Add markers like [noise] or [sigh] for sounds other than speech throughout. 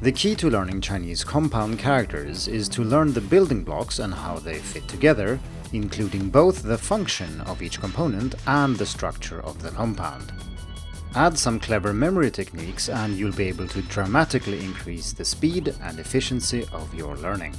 The key to learning Chinese compound characters is to learn the building blocks and how they fit together, including both the function of each component and the structure of the compound. Add some clever memory techniques and you'll be able to dramatically increase the speed and efficiency of your learning.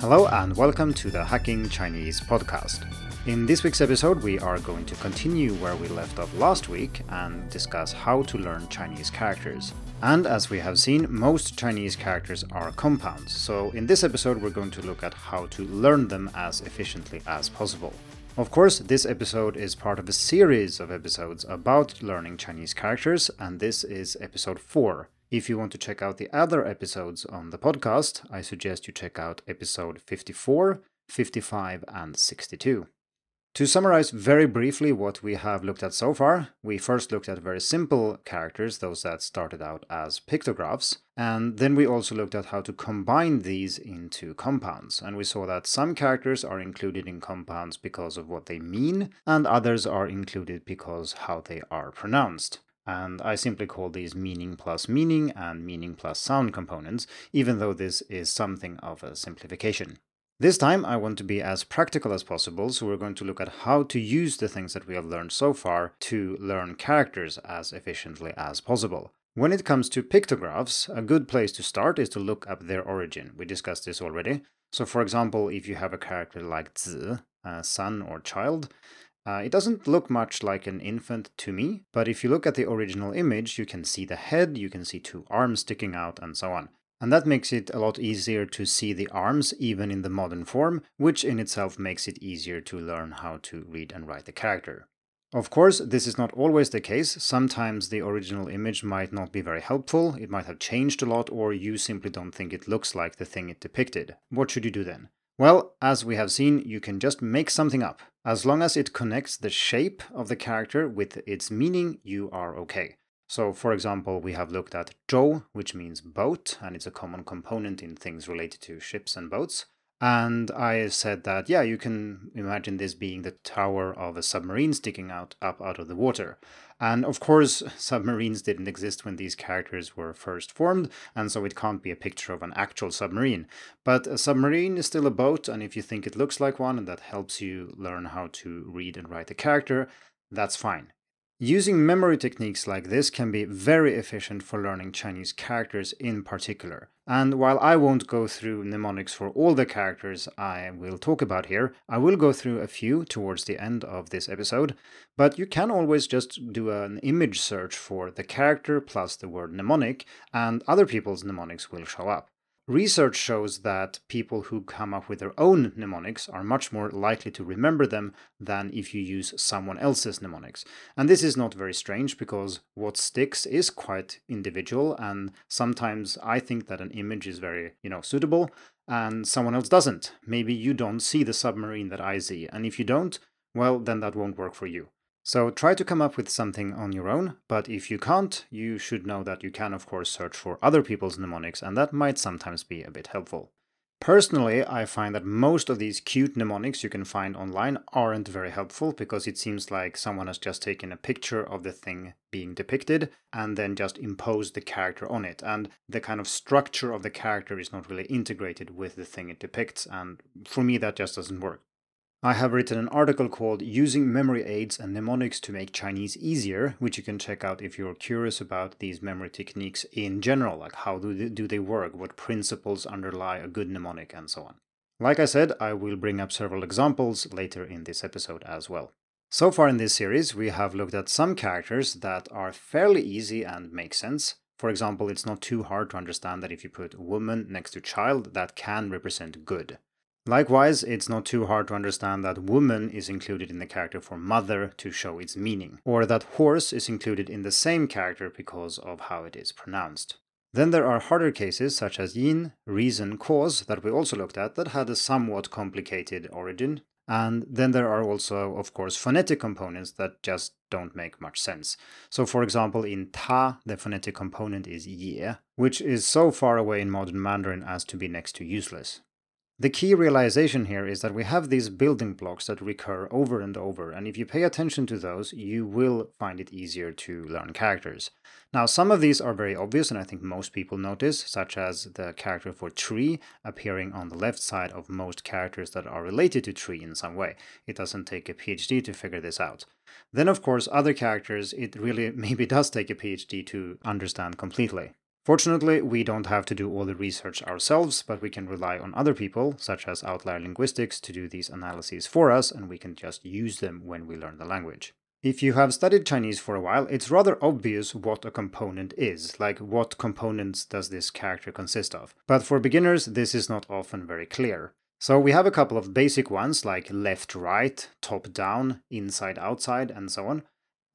Hello and welcome to the Hacking Chinese podcast. In this week's episode, we are going to continue where we left off last week and discuss how to learn Chinese characters. And as we have seen, most Chinese characters are compounds, so in this episode, we're going to look at how to learn them as efficiently as possible. Of course, this episode is part of a series of episodes about learning Chinese characters, and this is episode 4. If you want to check out the other episodes on the podcast, I suggest you check out episode 54, 55, and 62. To summarize very briefly what we have looked at so far, we first looked at very simple characters, those that started out as pictographs, and then we also looked at how to combine these into compounds. And we saw that some characters are included in compounds because of what they mean, and others are included because how they are pronounced. And I simply call these meaning plus meaning and meaning plus sound components, even though this is something of a simplification. This time I want to be as practical as possible, so we're going to look at how to use the things that we have learned so far to learn characters as efficiently as possible. When it comes to pictographs, a good place to start is to look up their origin. We discussed this already. So, for example, if you have a character like Zi, a son or child, uh, it doesn't look much like an infant to me, but if you look at the original image, you can see the head, you can see two arms sticking out, and so on. And that makes it a lot easier to see the arms even in the modern form, which in itself makes it easier to learn how to read and write the character. Of course, this is not always the case. Sometimes the original image might not be very helpful, it might have changed a lot, or you simply don't think it looks like the thing it depicted. What should you do then? Well, as we have seen, you can just make something up. As long as it connects the shape of the character with its meaning, you are okay. So, for example, we have looked at zhou, which means boat, and it's a common component in things related to ships and boats. And I said that, yeah, you can imagine this being the tower of a submarine sticking out up out of the water. And of course, [laughs] submarines didn't exist when these characters were first formed, and so it can't be a picture of an actual submarine. But a submarine is still a boat, and if you think it looks like one and that helps you learn how to read and write a character, that's fine. Using memory techniques like this can be very efficient for learning Chinese characters in particular. And while I won't go through mnemonics for all the characters I will talk about here, I will go through a few towards the end of this episode. But you can always just do an image search for the character plus the word mnemonic, and other people's mnemonics will show up. Research shows that people who come up with their own mnemonics are much more likely to remember them than if you use someone else's mnemonics. And this is not very strange because what sticks is quite individual and sometimes I think that an image is very, you know, suitable and someone else doesn't. Maybe you don't see the submarine that I see and if you don't, well then that won't work for you. So try to come up with something on your own, but if you can't, you should know that you can, of course, search for other people's mnemonics, and that might sometimes be a bit helpful. Personally, I find that most of these cute mnemonics you can find online aren't very helpful because it seems like someone has just taken a picture of the thing being depicted and then just imposed the character on it. And the kind of structure of the character is not really integrated with the thing it depicts, and for me, that just doesn't work. I have written an article called Using Memory Aids and Mnemonics to Make Chinese Easier, which you can check out if you're curious about these memory techniques in general, like how do they, do they work, what principles underlie a good mnemonic, and so on. Like I said, I will bring up several examples later in this episode as well. So far in this series, we have looked at some characters that are fairly easy and make sense. For example, it's not too hard to understand that if you put woman next to child, that can represent good. Likewise, it's not too hard to understand that woman is included in the character for mother to show its meaning, or that horse is included in the same character because of how it is pronounced. Then there are harder cases such as yin, reason, cause that we also looked at that had a somewhat complicated origin. And then there are also, of course, phonetic components that just don't make much sense. So, for example, in ta, the phonetic component is ye, which is so far away in modern Mandarin as to be next to useless. The key realization here is that we have these building blocks that recur over and over, and if you pay attention to those, you will find it easier to learn characters. Now, some of these are very obvious, and I think most people notice, such as the character for tree appearing on the left side of most characters that are related to tree in some way. It doesn't take a PhD to figure this out. Then, of course, other characters, it really [laughs] maybe does take a PhD to understand completely. Fortunately, we don't have to do all the research ourselves, but we can rely on other people, such as Outlier Linguistics, to do these analyses for us, and we can just use them when we learn the language. If you have studied Chinese for a while, it's rather obvious what a component is, like what components does this character consist of. But for beginners, this is not often very clear. So we have a couple of basic ones like left right, top down, inside outside, and so on.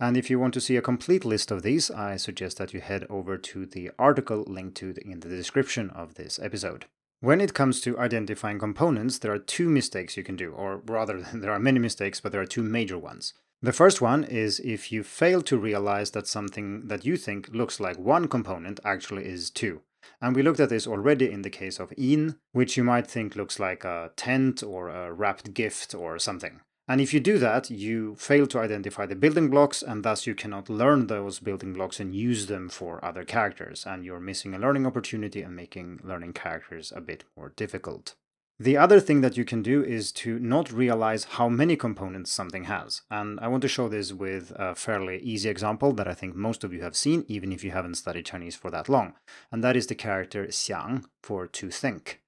And if you want to see a complete list of these, I suggest that you head over to the article linked to in the description of this episode. When it comes to identifying components, there are two mistakes you can do, or rather, [laughs] there are many mistakes, but there are two major ones. The first one is if you fail to realize that something that you think looks like one component actually is two. And we looked at this already in the case of in, which you might think looks like a tent or a wrapped gift or something. And if you do that, you fail to identify the building blocks, and thus you cannot learn those building blocks and use them for other characters, and you're missing a learning opportunity and making learning characters a bit more difficult. The other thing that you can do is to not realize how many components something has. And I want to show this with a fairly easy example that I think most of you have seen, even if you haven't studied Chinese for that long. And that is the character xiang for to think.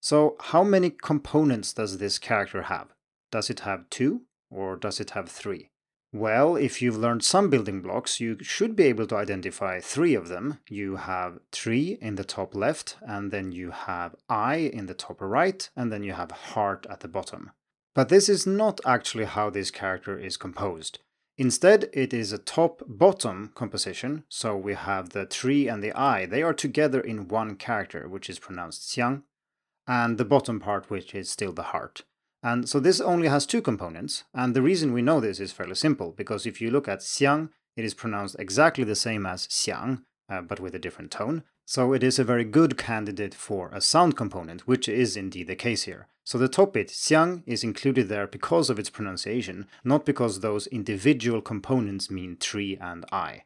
So, how many components does this character have? Does it have two or does it have three? Well, if you've learned some building blocks, you should be able to identify three of them. You have tree in the top left, and then you have eye in the top right, and then you have heart at the bottom. But this is not actually how this character is composed. Instead, it is a top bottom composition, so we have the tree and the eye. They are together in one character, which is pronounced xiang, and the bottom part, which is still the heart. And so this only has two components, and the reason we know this is fairly simple, because if you look at xiang, it is pronounced exactly the same as xiang, uh, but with a different tone. So it is a very good candidate for a sound component, which is indeed the case here. So the top bit, xiang, is included there because of its pronunciation, not because those individual components mean tree and I.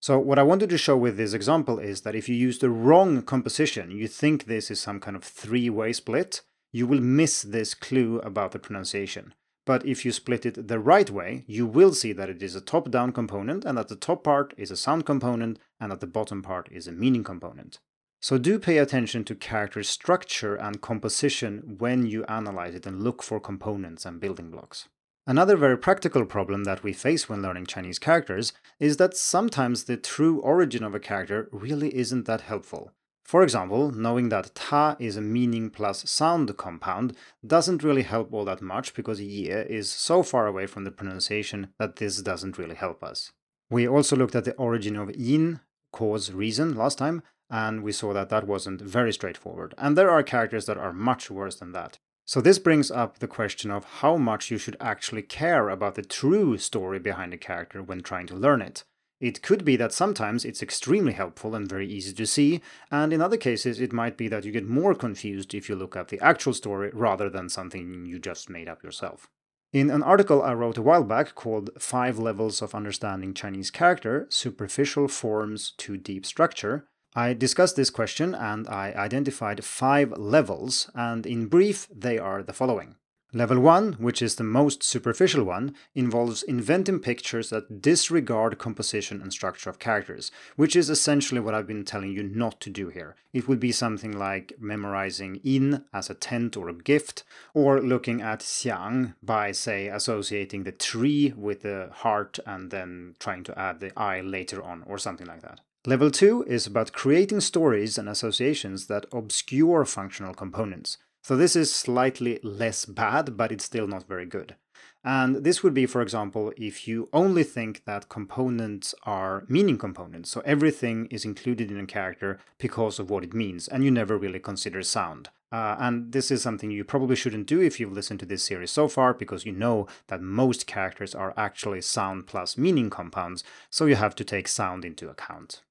So what eye wanted to show with this example is that if you use the wrong composition, you think this is some kind of three-way split, you will miss this clue about the pronunciation. But if you split it the right way, you will see that it is a top down component and that the top part is a sound component and that the bottom part is a meaning component. So do pay attention to character structure and composition when you analyze it and look for components and building blocks. Another very practical problem that we face when learning Chinese characters is that sometimes the true origin of a character really isn't that helpful. For example, knowing that ta is a meaning plus sound compound doesn't really help all that much because ye is so far away from the pronunciation that this doesn't really help us. We also looked at the origin of yin, cause, reason last time, and we saw that that wasn't very straightforward. And there are characters that are much worse than that. So this brings up the question of how much you should actually care about the true story behind a character when trying to learn it. It could be that sometimes it's extremely helpful and very easy to see, and in other cases it might be that you get more confused if you look up the actual story rather than something you just made up yourself. In an article I wrote a while back called Five Levels of Understanding Chinese Character Superficial Forms to Deep Structure, I discussed this question and I identified five levels, and in brief, they are the following. Level 1, which is the most superficial one, involves inventing pictures that disregard composition and structure of characters, which is essentially what I've been telling you not to do here. It would be something like memorizing in as a tent or a gift, or looking at xiang by, say, associating the tree with the heart and then trying to add the eye later on, or something like that. Level 2 is about creating stories and associations that obscure functional components. So this is slightly less bad, but it's still not very good. And this would be, for example, if you only think that components are meaning components, so everything is included in a character because of what it means, and you never really consider sound. Uh, and this is something you probably shouldn't do if you've listened to this series so far, because you know that most characters are actually sound plus meaning compounds, so you have to take sound into account.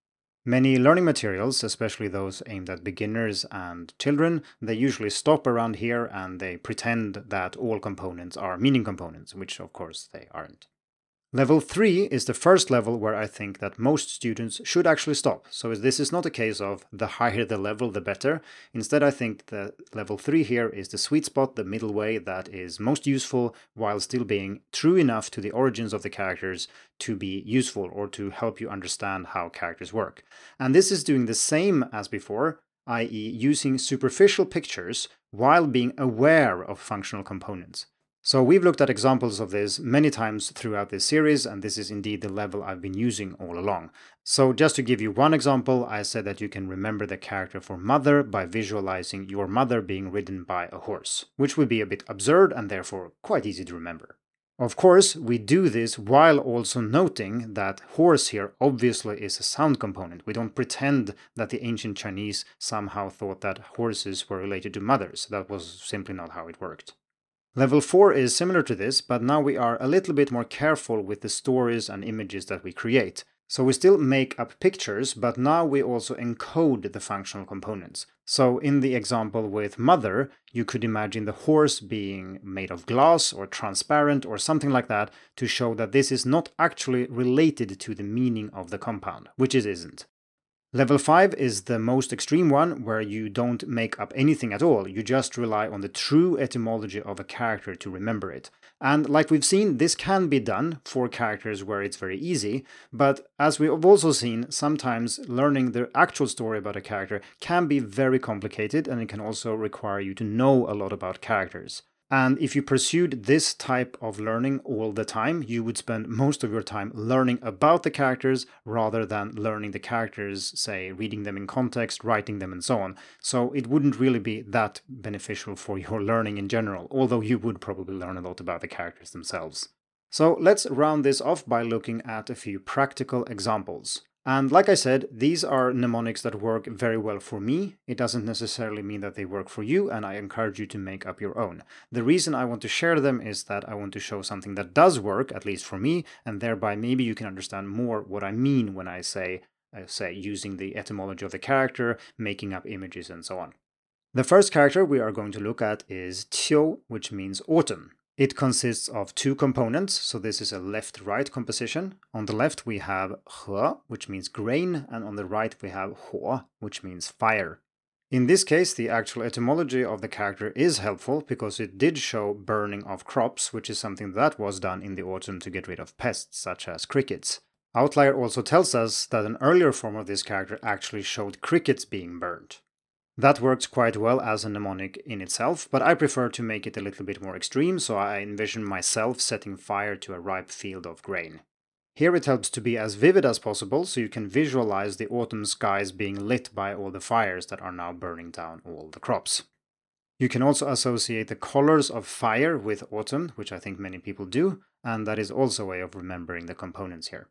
Many learning materials, especially those aimed at beginners and children, they usually stop around here and they pretend that all components are meaning components, which of course they aren't. Level 3 is the first level where I think that most students should actually stop. So this is not a case of the higher the level, the better. Instead, I think that level 3 here is the sweet spot, the middle way that is most useful while still being true enough to the origins of the characters to be useful or to help you understand how characters work. And this is doing the same as before, i.e., using superficial pictures while being aware of functional components. So we've looked at examples of this many times throughout this series, and this is indeed the level I've been using all along. So just to give you one example, I said that you can remember the character for mother by visualizing your mother being ridden by a horse, which would be a bit absurd and therefore quite easy to remember. Of course, we do this while also noting that horse here obviously is a sound component. We don't pretend that the ancient Chinese somehow thought that horses were related to mothers. That was simply not how it worked. Level 4 is similar to this, but now we are a little bit more careful with the stories and images that we create. So we still make up pictures, but now we also encode the functional components. So in the example with mother, you could imagine the horse being made of glass or transparent or something like that to show that this is not actually related to the meaning of the compound, which it isn't. Level 5 is the most extreme one, where you don't make up anything at all, you just rely on the true etymology of a character to remember it. And like we've seen, this can be done for characters where it's very easy, but as we've also seen, sometimes learning the actual story about a character can be very complicated and it can also require you to know a lot about characters. And if you pursued this type of learning all the time, you would spend most of your time learning about the characters rather than learning the characters, say, reading them in context, writing them, and so on. So it wouldn't really be that beneficial for [laughs] your learning in general, although you would probably learn a lot about the characters themselves. So let's round this off by looking at a few practical examples. And like I said, these are mnemonics that work very well for me. It doesn't necessarily mean that they work for you, and I encourage you to make up your own. The reason I want to share them is that I want to show something that does work, at least for me, and thereby maybe you can understand more what I mean when I say, I say using the etymology of the character, making up images, and so on. The first character we are going to look at is Qiu, which means autumn. It consists of two components, so this is a left-right composition. On the left we have he, which means grain, and on the right we have huo, which means fire. In this case, the actual etymology of the character is helpful because it did show burning of crops, which is something that was done in the autumn to get rid of pests such as crickets. Outlier also tells us that an earlier form of this character actually showed crickets being burned. That works quite well as a mnemonic in itself, but I prefer to make it a little bit more extreme, so I envision myself setting fire to a ripe field of grain. Here it helps to be as vivid as possible, so you can visualize the autumn skies being lit by all the fires that are now burning down all the crops. You can also associate the colors of fire with autumn, which I think many people do, and that is also a way of remembering the components here.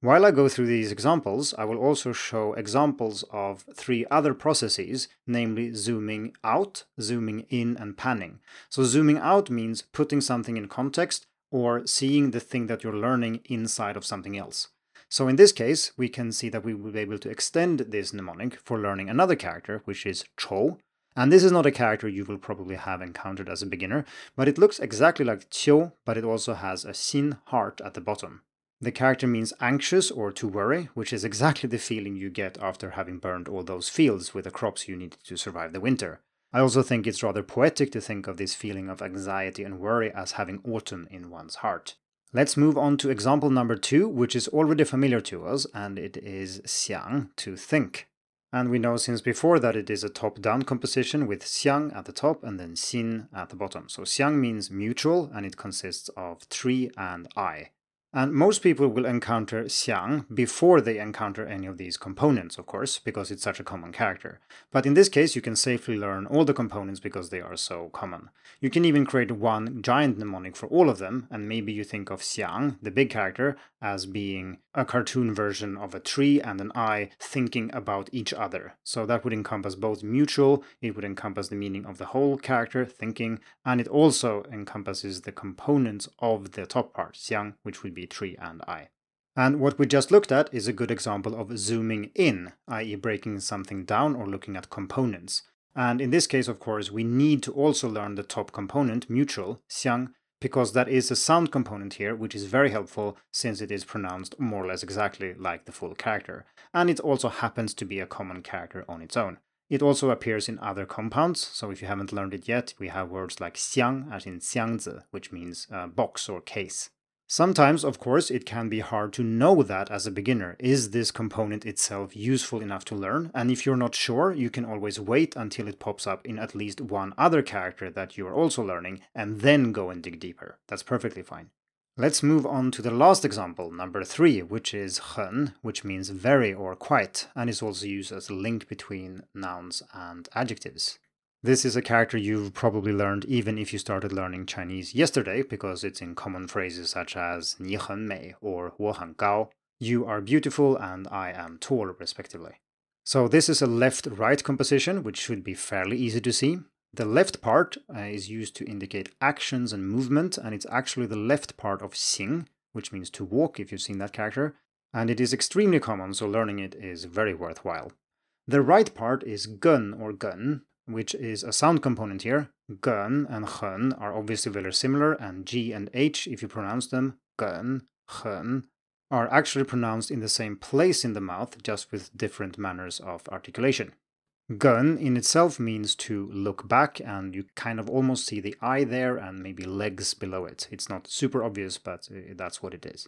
While I go through these examples, I will also show examples of three other processes, namely zooming out, zooming in, and panning. So zooming out means putting something in context or seeing the thing that you're learning inside of something else. So in this case, we can see that we will be able to extend this mnemonic for learning another character, which is Chou. And this is not a character you will probably have encountered as a beginner, but it looks exactly like Qiu, but it also has a Xin heart at the bottom. The character means anxious or to worry, which is exactly the feeling you get after having burned all those fields with the crops you needed to survive the winter. eye also think it's rather poetic to think of this feeling of anxiety and worry as having autumn in one's heart. Let's move on to example number two, which is already familiar to us, and it is xiang, to think. And we know since before that it is a top down composition with xiang at the top and then xin at the bottom. So xiang means mutual and it consists of tree and I. And most people will encounter Xiang before they encounter any of these components, of course, because it's such a common character. But in this case, you can safely learn all the components because they are so common. You can even create one giant mnemonic for all of them, and maybe you think of Xiang, the big character, as being a cartoon version of a tree and an eye thinking about each other. So that would encompass both mutual, it would encompass the meaning of the whole character thinking, and it also encompasses the components of the top part, Xiang, which would be tree and eye. And what we just looked at is a good example of zooming in, i.e., breaking something down or looking at components. And in this case, of course, we need to also learn the top component, mutual, xiang, because that is a sound component here, which is very helpful since it is pronounced more or less exactly like the full character. And it also happens to be a common character on its own. It also appears in other compounds, so if you haven't learned it yet, we have words like xiang, as in xiangzi, which means uh, box or case. Sometimes, of course, it can be hard to know that as a beginner. Is this component itself useful enough to learn? And if you're not sure, you can always wait until it pops up in at least one other character that you are also learning, and then go and dig deeper. That's perfectly fine. Let's move on to the last example, number three, which is hen, which means very or quite, and is also used as a link between nouns and adjectives. This is a character you've probably learned even if you started learning Chinese yesterday, because it's in common phrases such as 你很美 or 我很高, you are beautiful and I am tall, respectively. So this is a left-right composition, which should be fairly easy to see. The left part uh, is used to indicate actions and movement, and it's actually the left part of xing, which means to walk if you've seen that character, and it is extremely common, so learning it is very worthwhile. The right part is gen or gen, which is a sound component here. Gen and hen are obviously very similar, and G and H, if you pronounce them, gen, hen, are actually pronounced in the same place in the mouth, just with different manners of articulation. Gen in itself means to look back, and you kind of almost see the eye there and maybe legs below it. It's not super obvious, but uh, that's what it is.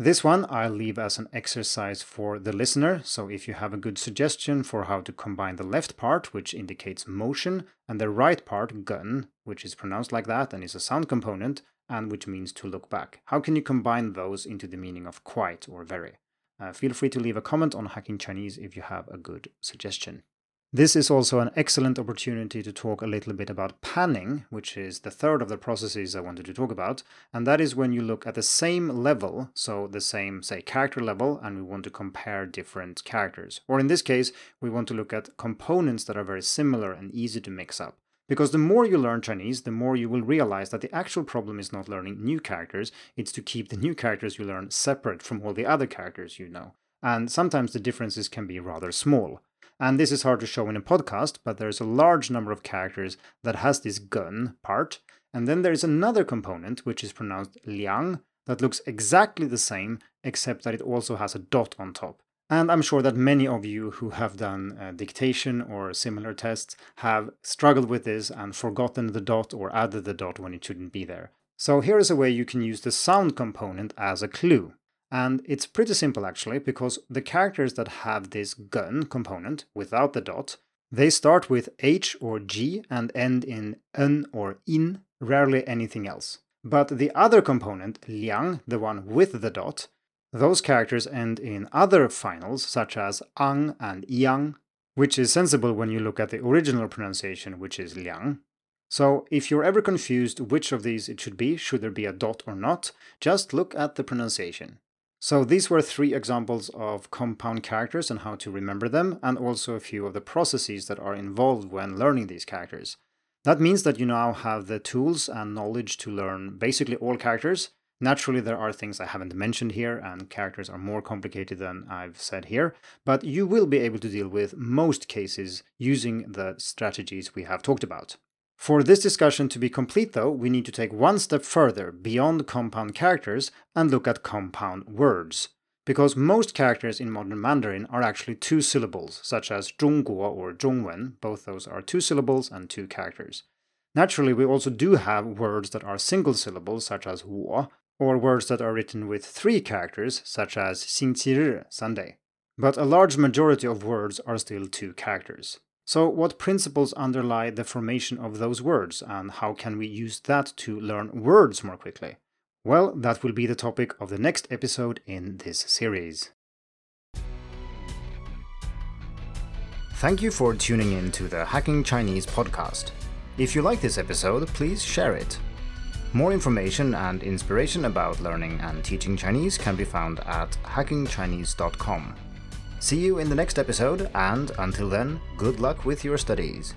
This one I'll leave as an exercise for the listener, so if you have a good suggestion for how to combine the left part, which indicates motion, and the right part, gen, which is pronounced like that and is a sound component, and which means to look back. How can you combine those into the meaning of quite or very? Uh, feel free to leave a comment on Hacking Chinese if you have a good suggestion. This is also an excellent opportunity to talk a little bit about panning, which is the third of the processes I wanted to talk about. And that is when you look at the same level, so the same, say, character level, and we want to compare different characters. Or in this case, we want to look at components that are very similar and easy to mix up. Because the more you learn Chinese, the more you will realize that the actual problem is not learning new characters, it's to keep the new characters you learn separate from all the other characters you know. And sometimes the differences can be rather small. And this is hard to show in a podcast, but there's a large number of characters that has this gen part. And then there's another component, which is pronounced liang, that looks exactly the same, except that it also has a dot on top. And I'm sure that many of you who have done uh, dictation or similar tests have struggled with this and forgotten the dot or added the dot when it shouldn't be there. So here is a way you can use the sound component as a clue. And it's pretty simple actually, because the characters that have this gen component without the dot, they start with H or G and end in N or in, rarely anything else. But the other component, liang, the one with the dot, those characters end in other finals such as ang and yang, which is sensible when you look at the original pronunciation, which is liang. So if you're ever confused which of these it should be, should there be a dot or not, just look at the pronunciation. So these were three examples of compound characters and how to remember them, and also a few of the processes that are involved when learning these characters. That means that you now have the tools and knowledge to learn basically all characters. Naturally, there are things I haven't mentioned here, and characters are more complicated than I've said here, but you will be able to deal with most cases using the strategies we have talked about. For this discussion to be complete, though, we need to take one step further beyond compound characters and look at compound words. Because most characters in modern Mandarin are actually two syllables, such as 中国 or 中文, both those are two syllables and two characters. Naturally, we also do have words that are single syllables, such as 我, or words that are written with three characters, such as 星期日, Sunday. But a large majority of words are still two characters. So, what principles underlie the formation of those words, and how can we use that to learn words more quickly? Well, that will be the topic of the next episode in this series. Thank you for tuning in to the Hacking Chinese podcast. If you like this episode, please share it. More information and inspiration about learning and teaching Chinese can be found at hackingchinese.com. See you in the next episode, and until then, good luck with your studies.